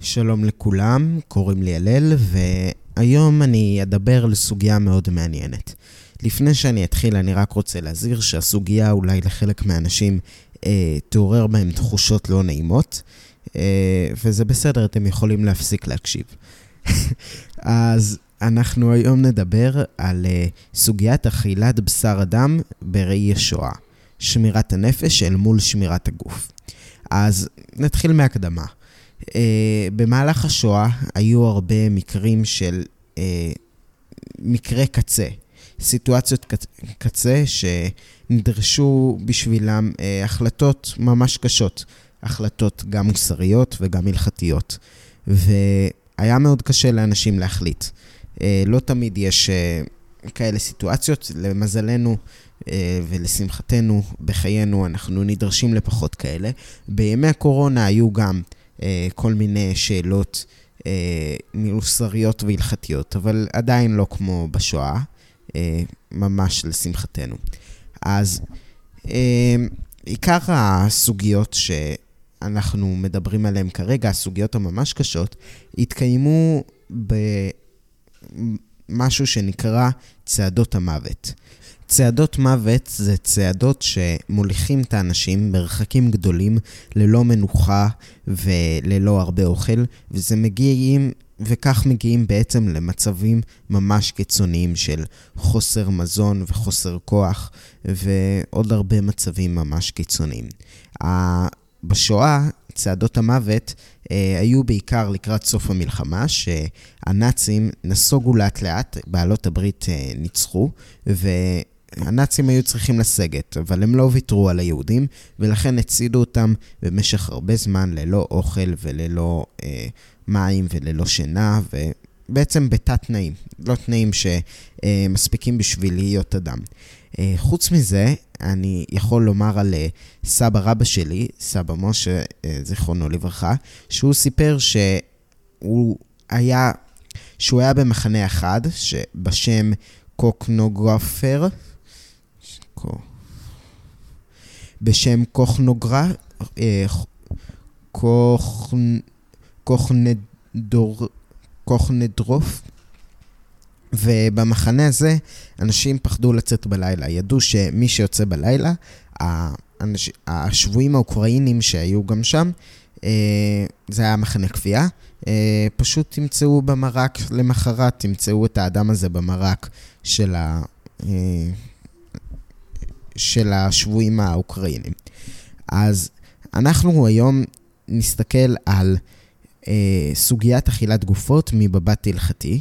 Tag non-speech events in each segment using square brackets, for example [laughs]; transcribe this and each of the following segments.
שלום לכולם, קוראים לי הלל, והיום אני אדבר על סוגיה מאוד מעניינת. לפני שאני אתחיל, אני רק רוצה להזהיר שהסוגיה אולי לחלק מהאנשים אה, תעורר בהם תחושות לא נעימות, אה, וזה בסדר, אתם יכולים להפסיק להקשיב. [laughs] אז אנחנו היום נדבר על אה, סוגיית אכילת בשר אדם בראי השואה, שמירת הנפש אל מול שמירת הגוף. אז נתחיל מהקדמה. Uh, במהלך השואה היו הרבה מקרים של uh, מקרי קצה, סיטואציות קצה שנדרשו בשבילם uh, החלטות ממש קשות, החלטות גם מוסריות וגם הלכתיות. והיה מאוד קשה לאנשים להחליט. Uh, לא תמיד יש uh, כאלה סיטואציות, למזלנו ולשמחתנו בחיינו אנחנו נדרשים לפחות כאלה. בימי הקורונה היו גם כל מיני שאלות אה, מוסריות והלכתיות, אבל עדיין לא כמו בשואה, אה, ממש לשמחתנו. אז עיקר הסוגיות שאנחנו מדברים עליהן כרגע, הסוגיות הממש קשות, התקיימו במשהו שנקרא צעדות המוות. צעדות מוות זה צעדות שמוליכים את האנשים מרחקים גדולים, ללא מנוחה וללא הרבה אוכל, וזה מגיעים, וכך מגיעים בעצם למצבים ממש קיצוניים של חוסר מזון וחוסר כוח, ועוד הרבה מצבים ממש קיצוניים. בשואה, צעדות המוות אה, היו בעיקר לקראת סוף המלחמה, שהנאצים נסוגו לאט לאט, בעלות הברית אה, ניצחו, ו... הנאצים היו צריכים לסגת, אבל הם לא ויתרו על היהודים, ולכן הצידו אותם במשך הרבה זמן ללא אוכל וללא אה, מים וללא שינה, ובעצם בתת תנאים, לא תנאים שמספיקים בשביל להיות אדם. אה, חוץ מזה, אני יכול לומר על אה, סבא רבא שלי, סבא משה, אה, זיכרונו לברכה, שהוא סיפר שהוא היה, שהוא היה במחנה אחד, שבשם קוקנוגרפר, בשם קוכנוגרה, אה, קוכנדרוף, ובמחנה הזה אנשים פחדו לצאת בלילה. ידעו שמי שיוצא בלילה. השבויים האוקראינים שהיו גם שם, אה, זה היה מחנה כפייה, אה, פשוט תמצאו במרק, למחרת תמצאו את האדם הזה במרק של ה... של השבויים האוקראינים. אז אנחנו היום נסתכל על אה, סוגיית אכילת גופות מבבט הלכתי.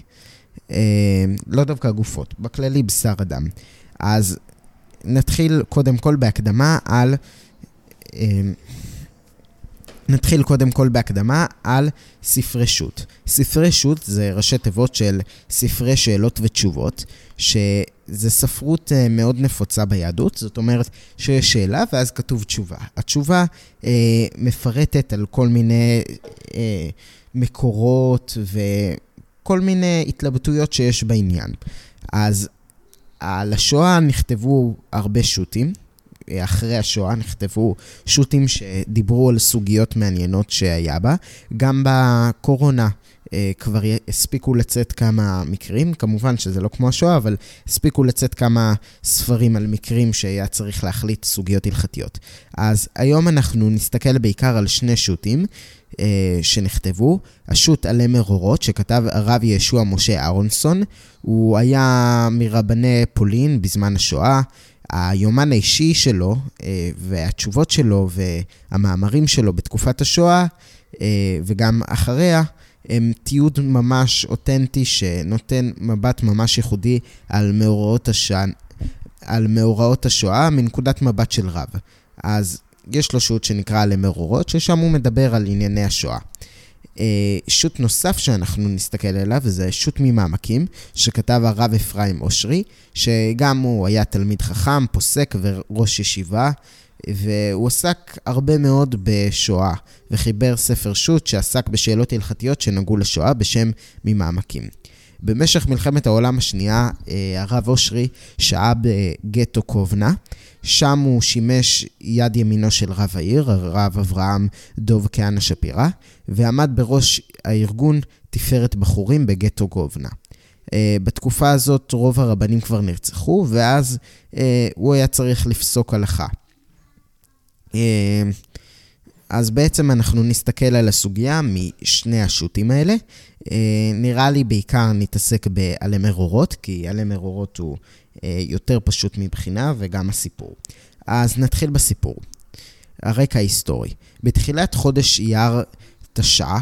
אה, לא דווקא גופות, בכללי בשר אדם. אז נתחיל קודם כל בהקדמה על... אה, נתחיל קודם כל בהקדמה על ספרי שו"ת. ספרי שו"ת זה ראשי תיבות של ספרי שאלות ותשובות, שזה ספרות אה, מאוד נפוצה ביהדות, זאת אומרת שיש שאלה ואז כתוב תשובה. התשובה אה, מפרטת על כל מיני אה, מקורות וכל מיני התלבטויות שיש בעניין. אז על השואה נכתבו הרבה שו"תים. אחרי השואה נכתבו שו"תים שדיברו על סוגיות מעניינות שהיה בה. גם בקורונה אה, כבר הספיקו לצאת כמה מקרים, כמובן שזה לא כמו השואה, אבל הספיקו לצאת כמה ספרים על מקרים שהיה צריך להחליט סוגיות הלכתיות. אז היום אנחנו נסתכל בעיקר על שני שו"תים. אה, שנכתבו, השו"ת עלי מרורות, שכתב הרב ישוע משה אהרונסון, הוא היה מרבני פולין בזמן השואה, היומן האישי שלו אה, והתשובות שלו והמאמרים שלו בתקופת השואה אה, וגם אחריה, הם תיעוד ממש אותנטי שנותן מבט ממש ייחודי על מאורעות, השן, על מאורעות השואה מנקודת מבט של רב. אז יש לו שו"ת שנקרא למרורות, ששם הוא מדבר על ענייני השואה. אה, שו"ת נוסף שאנחנו נסתכל עליו זה שו"ת ממעמקים, שכתב הרב אפרים אושרי, שגם הוא היה תלמיד חכם, פוסק וראש ישיבה, והוא עסק הרבה מאוד בשואה, וחיבר ספר שו"ת שעסק בשאלות הלכתיות שנגעו לשואה בשם ממעמקים. במשך מלחמת העולם השנייה, אה, הרב אושרי שהה בגטו קובנה. שם הוא שימש יד ימינו של רב העיר, הרב אברהם דוב כהנא שפירא, ועמד בראש הארגון תפארת בחורים בגטו גובנה. Uh, בתקופה הזאת רוב הרבנים כבר נרצחו, ואז uh, הוא היה צריך לפסוק הלכה. אז בעצם אנחנו נסתכל על הסוגיה משני השו"תים האלה. Uh, נראה לי בעיקר נתעסק בעלמי אורות, כי עלמי אורות הוא uh, יותר פשוט מבחינה, וגם הסיפור. אז נתחיל בסיפור. הרקע ההיסטורי. בתחילת חודש אייר תש"ע,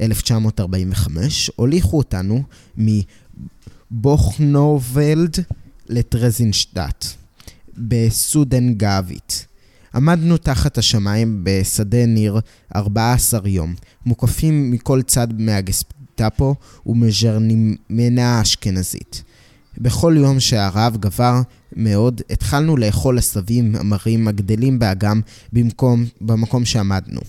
1945, הוליכו אותנו מבוכנובלד לטרזינשטט, בסודן גאווית. עמדנו תחת השמיים בשדה ניר 14 יום, מוקפים מכל צד מהגסטאפו ומז'רנימנה האשכנזית. בכל יום שהרעב גבר מאוד, התחלנו לאכול עשבים המרים הגדלים באגם במקום, במקום שעמדנו.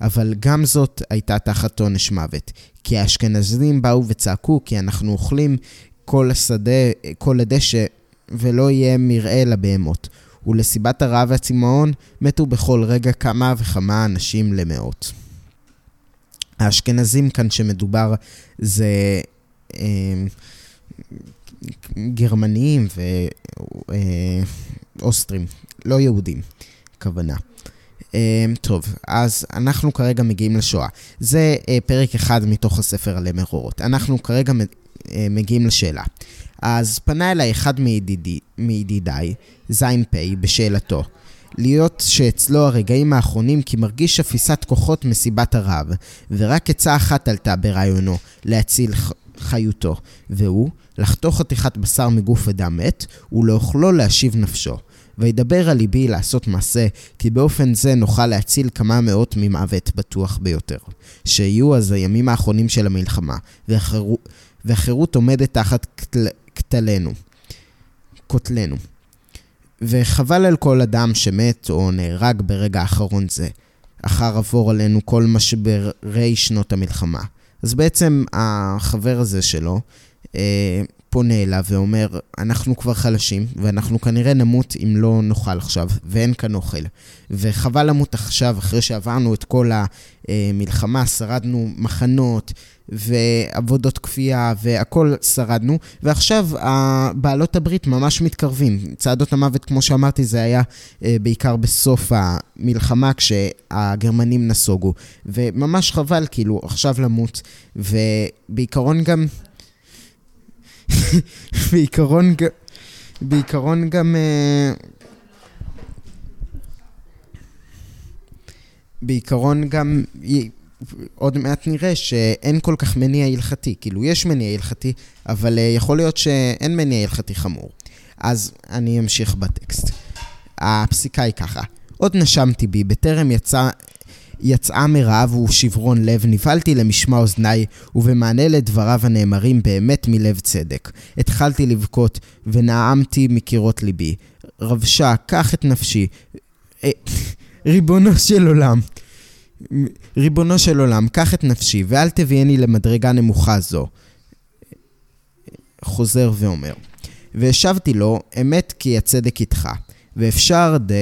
אבל גם זאת הייתה תחת עונש מוות, כי האשכנזים באו וצעקו כי אנחנו אוכלים כל השדה, כל הדשא, ולא יהיה מרעה לבהמות. ולסיבת הרעב והצמאון מתו בכל רגע כמה וכמה אנשים למאות. האשכנזים כאן שמדובר זה אה, גרמניים ואוסטרים, לא יהודים, כוונה. אמ, טוב, אז אנחנו כרגע מגיעים לשואה. זה אה, פרק אחד מתוך הספר על מרורות. אנחנו כרגע אה, מגיעים לשאלה. אז פנה אליי אחד מידידי, מידידיי, זין פי, בשאלתו. להיות שאצלו הרגעים האחרונים כי מרגיש אפיסת כוחות מסיבת הרב, ורק עצה אחת עלתה ברעיונו, להציל חיותו, והוא לחתוך חתיכת בשר מגוף אדם מת, ולאוכלו להשיב נפשו. וידבר על ליבי לעשות מעשה, כי באופן זה נוכל להציל כמה מאות ממוות בטוח ביותר. שיהיו אז הימים האחרונים של המלחמה, והחירות, והחירות עומדת תחת כתלנו, כותלנו. וחבל על כל אדם שמת או נהרג ברגע האחרון זה, אחר עבור עלינו כל משברי שנות המלחמה. אז בעצם החבר הזה שלו, אה, פונה אליו ואומר, אנחנו כבר חלשים, ואנחנו כנראה נמות אם לא נאכל עכשיו, ואין כאן אוכל. וחבל למות עכשיו, אחרי שעברנו את כל המלחמה, שרדנו מחנות ועבודות כפייה, והכל שרדנו, ועכשיו בעלות הברית ממש מתקרבים. צעדות המוות, כמו שאמרתי, זה היה אה, בעיקר בסוף המלחמה, כשהגרמנים נסוגו. וממש חבל, כאילו, עכשיו למות, ובעיקרון גם... בעיקרון, בעיקרון גם... אה, בעיקרון גם עוד מעט נראה שאין כל כך מניע הלכתי. כאילו, יש מניע הלכתי, אבל אה, יכול להיות שאין מניע הלכתי חמור. אז אני אמשיך בטקסט. הפסיקה היא ככה: עוד נשמתי בי, בטרם יצא יצאה מרעב ושברון לב, נבהלתי למשמע אוזניי, ובמענה לדבריו הנאמרים באמת מלב צדק. התחלתי לבכות, ונעמתי מקירות ליבי. רבשה, קח את נפשי. אה, ריבונו של עולם. ריבונו של עולם, קח את נפשי, ואל תביאני למדרגה נמוכה זו. חוזר ואומר. והשבתי לו, אמת כי הצדק איתך, ואפשר דה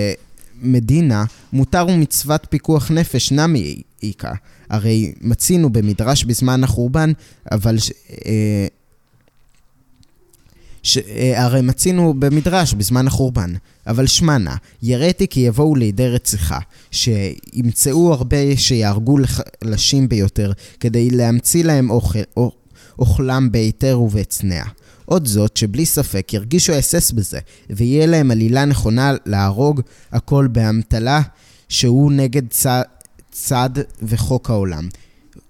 מדינה, מותר ומצוות פיקוח נפש נמי איכה. הרי מצינו במדרש בזמן החורבן, אבל... ש, אה, ש, אה, הרי מצינו במדרש בזמן החורבן, אבל שמענה, יראתי כי יבואו לידי רציחה, שימצאו הרבה שיהרגו לחלשים ביותר, כדי להמציא להם אוכל, אוכלם בהיתר ובהצנע. עוד זאת, שבלי ספק ירגישו אסס בזה, ויהיה להם עלילה נכונה להרוג הכל באמתלה שהוא נגד צד, צד וחוק העולם.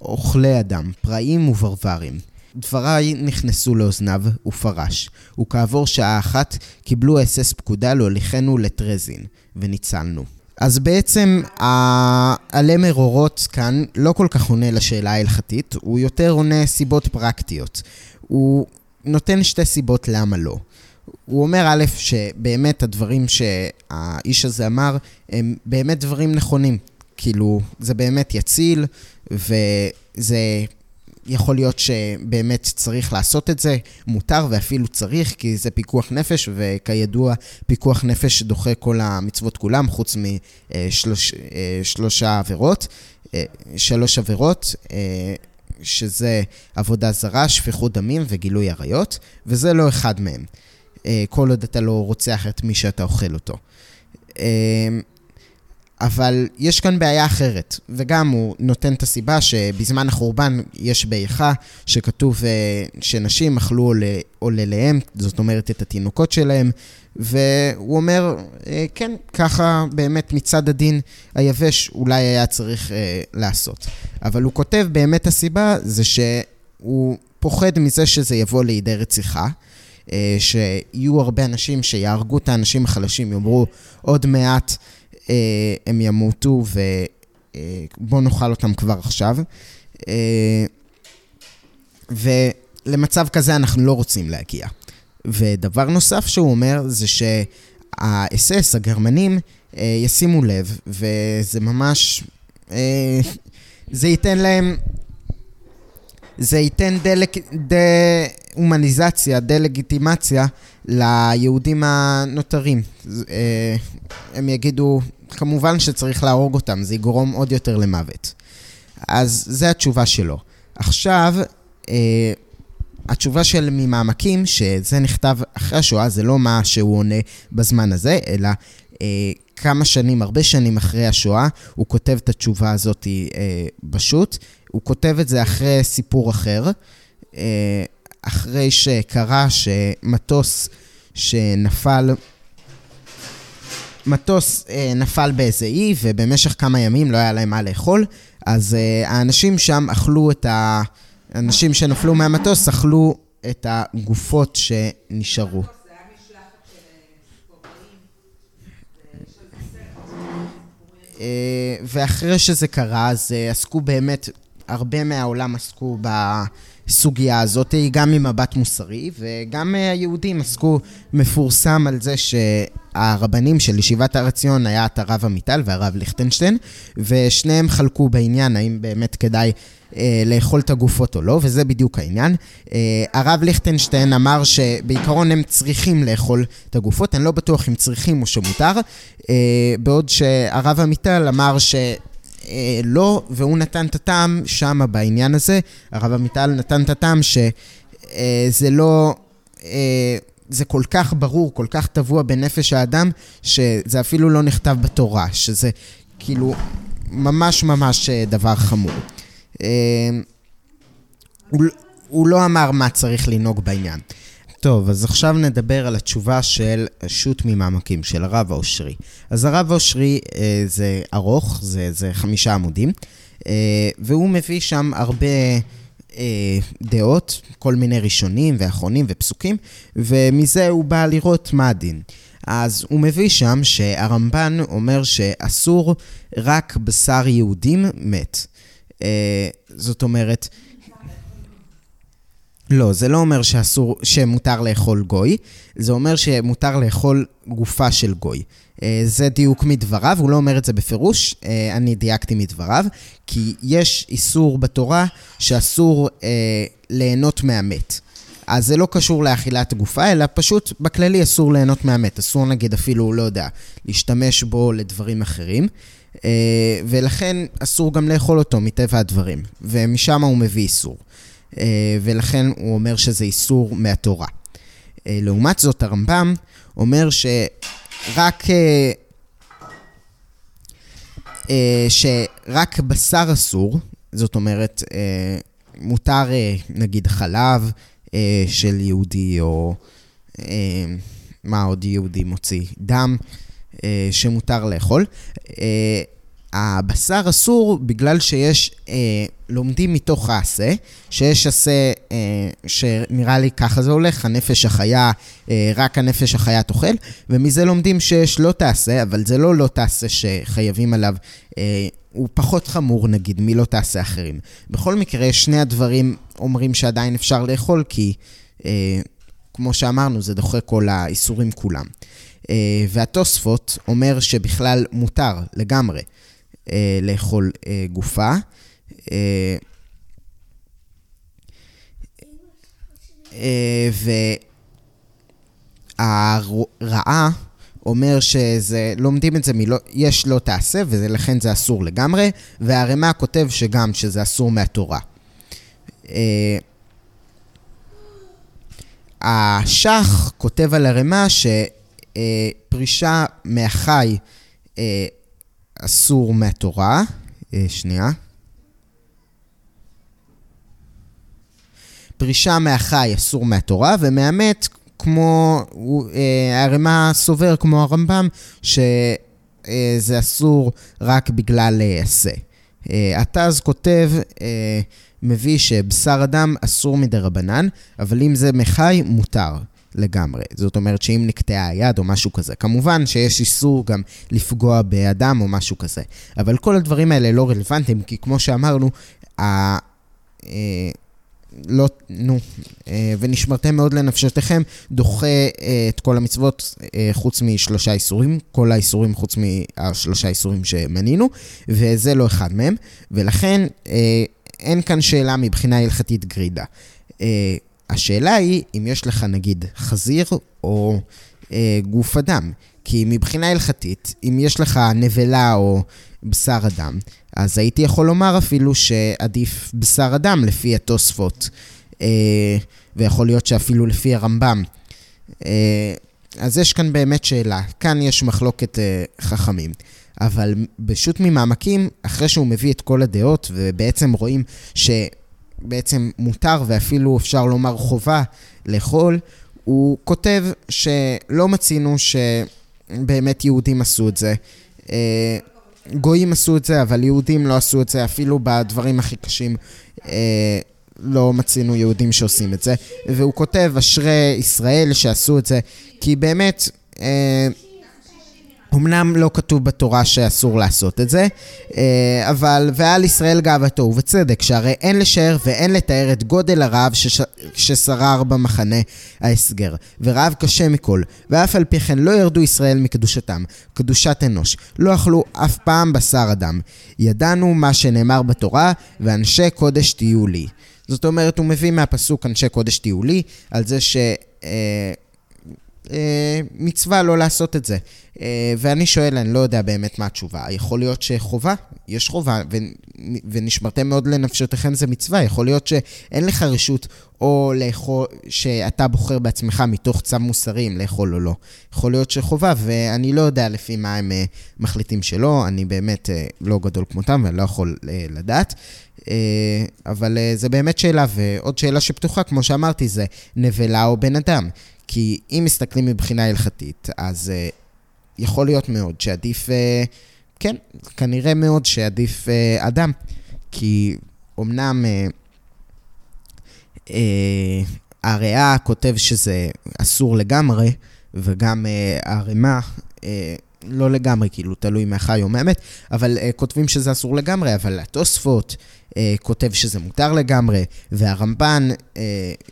אוכלי אדם, פראים וברברים. דבריי נכנסו לאוזניו, ופרש, וכעבור שעה אחת קיבלו אס-אס פקודה להוליכנו לטרזין, וניצלנו. אז בעצם העלה מרורות כאן לא כל כך עונה לשאלה ההלכתית, הוא יותר עונה סיבות פרקטיות. הוא נותן שתי סיבות למה לא. הוא אומר, א', שבאמת הדברים שהאיש הזה אמר, הם באמת דברים נכונים. כאילו, זה באמת יציל, וזה יכול להיות שבאמת צריך לעשות את זה, מותר ואפילו צריך, כי זה פיקוח נפש, וכידוע, פיקוח נפש דוחה כל המצוות כולם, חוץ משלושה עבירות, שלוש עבירות. שזה עבודה זרה, שפיכות דמים וגילוי עריות, וזה לא אחד מהם, כל עוד אתה לא רוצח את מי שאתה אוכל אותו. אבל יש כאן בעיה אחרת, וגם הוא נותן את הסיבה שבזמן החורבן יש באיכה שכתוב שנשים אכלו עולליהם, זאת אומרת את התינוקות שלהם, והוא אומר, כן, ככה באמת מצד הדין היבש אולי היה צריך לעשות. אבל הוא כותב באמת הסיבה זה שהוא פוחד מזה שזה יבוא לידי רציחה. שיהיו הרבה אנשים שיהרגו את האנשים החלשים, יאמרו עוד מעט הם ימותו ובואו נאכל אותם כבר עכשיו. ולמצב כזה אנחנו לא רוצים להגיע. ודבר נוסף שהוא אומר זה שהאס-אס, הגרמנים, ישימו לב, וזה ממש... זה ייתן להם... זה ייתן דה-הומניזציה, דה-לגיטימציה ליהודים הנותרים. הם יגידו, כמובן שצריך להרוג אותם, זה יגרום עוד יותר למוות. אז זו התשובה שלו. עכשיו, אה, התשובה של ממעמקים, שזה נכתב אחרי השואה, זה לא מה שהוא עונה בזמן הזה, אלא אה, כמה שנים, הרבה שנים אחרי השואה, הוא כותב את התשובה הזאת אה, בשו"ת. הוא כותב את זה אחרי סיפור אחר, אה, אחרי שקרה שמטוס שנפל... מטוס אה, נפל באיזה אי, ובמשך כמה ימים לא היה להם מה לאכול, אז אה, האנשים שם אכלו את ה... האנשים שנפלו מהמטוס אכלו את הגופות שנשארו. אה, ואחרי שזה קרה, אז אה, עסקו באמת, הרבה מהעולם עסקו בסוגיה הזאת, גם ממבט מוסרי, וגם היהודים עסקו מפורסם על זה ש... הרבנים של ישיבת הר עציון היה את הרב עמיטל והרב ליכטנשטיין, ושניהם חלקו בעניין האם באמת כדאי אה, לאכול את הגופות או לא, וזה בדיוק העניין. אה, הרב ליכטנשטיין אמר שבעיקרון הם צריכים לאכול את הגופות, אני לא בטוח אם צריכים או שמותר, אה, בעוד שהרב עמיטל אמר ש... אה, לא, והוא נתן את הטעם שם בעניין הזה, הרב עמיטל נתן את הטעם שזה אה, לא... אה, זה כל כך ברור, כל כך טבוע בנפש האדם, שזה אפילו לא נכתב בתורה, שזה כאילו ממש ממש אה, דבר חמור. אה, הוא, הוא לא אמר מה צריך לנהוג בעניין. טוב, אז עכשיו נדבר על התשובה של שו"ת ממעמקים, של הרב האושרי. אז הרב האושרי אה, זה ארוך, זה, זה חמישה עמודים, אה, והוא מביא שם הרבה... אה, דעות, כל מיני ראשונים ואחרונים ופסוקים, ומזה הוא בא לראות מה הדין. אז הוא מביא שם שהרמב"ן אומר שאסור רק בשר יהודים מת. אה, זאת אומרת... לא, זה לא אומר שאסור, שמותר לאכול גוי, זה אומר שמותר לאכול גופה של גוי. אה, זה דיוק מדבריו, הוא לא אומר את זה בפירוש, אה, אני דייקתי מדבריו, כי יש איסור בתורה שאסור אה, ליהנות מהמת. אז זה לא קשור לאכילת גופה, אלא פשוט בכללי אסור ליהנות מהמת. אסור נגיד אפילו, לא יודע, להשתמש בו לדברים אחרים. אה, ולכן אסור גם לאכול אותו מטבע הדברים. ומשם הוא מביא איסור. אה, ולכן הוא אומר שזה איסור מהתורה. אה, לעומת זאת, הרמב"ם אומר ש... רק... אה, שרק בשר אסור, זאת אומרת, מותר נגיד חלב של יהודי, או מה עוד יהודי מוציא? דם שמותר לאכול. הבשר אסור בגלל שיש, אה, לומדים מתוך העשה, שיש עשה אה, שנראה לי ככה זה הולך, הנפש החיה, אה, רק הנפש החיה תאכל, ומזה לומדים שיש לא תעשה, אבל זה לא לא תעשה שחייבים עליו, אה, הוא פחות חמור נגיד מלא תעשה אחרים. בכל מקרה, שני הדברים אומרים שעדיין אפשר לאכול, כי אה, כמו שאמרנו, זה דוחה כל האיסורים כולם. אה, והתוספות אומר שבכלל מותר לגמרי. אה, לאכול אה, גופה. אה, והרעה אומר שזה, לומדים את זה מלא, יש לא תעשה, ולכן זה אסור לגמרי, והרמ"א כותב שגם שזה אסור מהתורה. השח כותב על הרמ"א שפרישה מהחי אסור מהתורה. שנייה. פרישה מהחי אסור מהתורה, ומהמת, כמו, הרמ"א סובר כמו הרמב"ם, שזה אסור רק בגלל עשה. הט"ז כותב, מביא שבשר אדם אסור מדי רבנן, אבל אם זה מחי, מותר לגמרי. זאת אומרת שאם נקטעה היד או משהו כזה. כמובן שיש איסור גם לפגוע באדם או משהו כזה. אבל כל הדברים האלה לא רלוונטיים, כי כמו שאמרנו, ה... אה, לא, נו, אה, ונשמרתם מאוד לנפשותיכם, דוחה אה, את כל המצוות חוץ משלושה איסורים, כל האיסורים חוץ מהשלושה איסורים שמנינו, וזה לא אחד מהם, ולכן אין כאן שאלה מבחינה הלכתית גרידה. השאלה היא אם יש לך נגיד חזיר או גוף אדם, כי מבחינה הלכתית, אם יש לך נבלה או בשר אדם, אז הייתי יכול לומר אפילו שעדיף בשר אדם לפי התוספות, אה, ויכול להיות שאפילו לפי הרמב"ם. אה, אז יש כאן באמת שאלה. כאן יש מחלוקת אה, חכמים. אבל פשוט ממעמקים, אחרי שהוא מביא את כל הדעות, ובעצם רואים שבעצם מותר ואפילו אפשר לומר חובה לאכול, הוא כותב שלא מצינו שבאמת יהודים עשו את זה. גויים עשו את זה, אבל יהודים לא עשו את זה, אפילו בדברים הכי קשים אה, לא מצינו יהודים שעושים את זה. והוא כותב, אשרי ישראל שעשו את זה, כי באמת... אה, אמנם לא כתוב בתורה שאסור לעשות את זה, אה, אבל ועל ישראל גאוותו, ובצדק, שהרי אין לשער ואין לתאר את גודל הרעב שש... ששרר במחנה ההסגר, ורעב קשה מכל, ואף על פי כן לא ירדו ישראל מקדושתם, קדושת אנוש, לא אכלו אף פעם בשר אדם. ידענו מה שנאמר בתורה, ואנשי קודש תהיו לי. זאת אומרת, הוא מביא מהפסוק אנשי קודש תהיו לי, על זה ש... אה, אה, מצווה לא לעשות את זה. אה, ואני שואל, אני לא יודע באמת מה התשובה. יכול להיות שחובה, יש חובה, ו, ונשמרתם מאוד לנפשותיכם זה מצווה. יכול להיות שאין לך רשות או לאכול, שאתה בוחר בעצמך מתוך צו מוסרי אם לאכול או לא. יכול להיות שחובה, ואני לא יודע לפי מה הם אה, מחליטים שלא. אני באמת לא גדול כמותם ואני לא יכול לדעת. אבל זה באמת שאלה, ועוד שאלה שפתוחה, כמו שאמרתי, זה נבלה או בן אדם. כי אם מסתכלים מבחינה הלכתית, אז יכול להיות מאוד שעדיף, uh, כן, כנראה מאוד שעדיף uh, אדם. כי אמנם uh, הריאה כותב שזה אסור לגמרי, וגם uh, הרמ"א uh, לא לגמרי, כאילו, תלוי מהחי או מהמת, אבל uh, כותבים שזה אסור לגמרי, אבל התוספות uh, כותב שזה מותר לגמרי, והרמב"ן uh,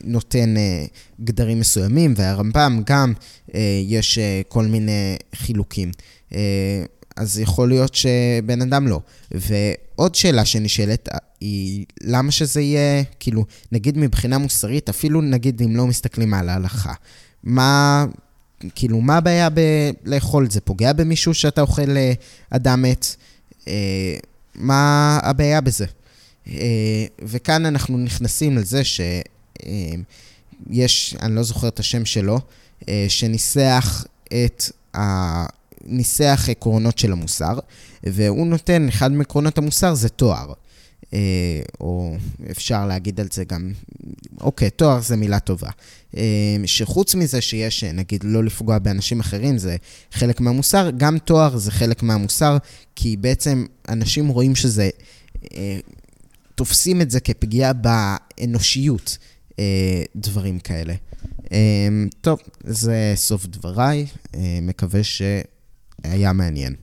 נותן uh, גדרים מסוימים, והרמב"ם גם uh, יש uh, כל מיני חילוקים. Uh, אז יכול להיות שבן אדם לא. ועוד שאלה שנשאלת היא, למה שזה יהיה, כאילו, נגיד מבחינה מוסרית, אפילו נגיד אם לא מסתכלים על ההלכה, מה, כאילו, מה הבעיה בלאכול? זה פוגע במישהו שאתה אוכל אה, אדם מת? אה, מה הבעיה בזה? אה, וכאן אנחנו נכנסים לזה שיש, אני לא זוכר את השם שלו, שניסח את ה... ניסח עקרונות של המוסר, והוא נותן, אחד מעקרונות המוסר זה תואר. אה, או אפשר להגיד על זה גם, אוקיי, תואר זה מילה טובה. אה, שחוץ מזה שיש, נגיד, לא לפגוע באנשים אחרים, זה חלק מהמוסר, גם תואר זה חלק מהמוסר, כי בעצם אנשים רואים שזה, אה, תופסים את זה כפגיעה באנושיות, דברים כאלה. טוב, זה סוף דבריי, מקווה שהיה מעניין.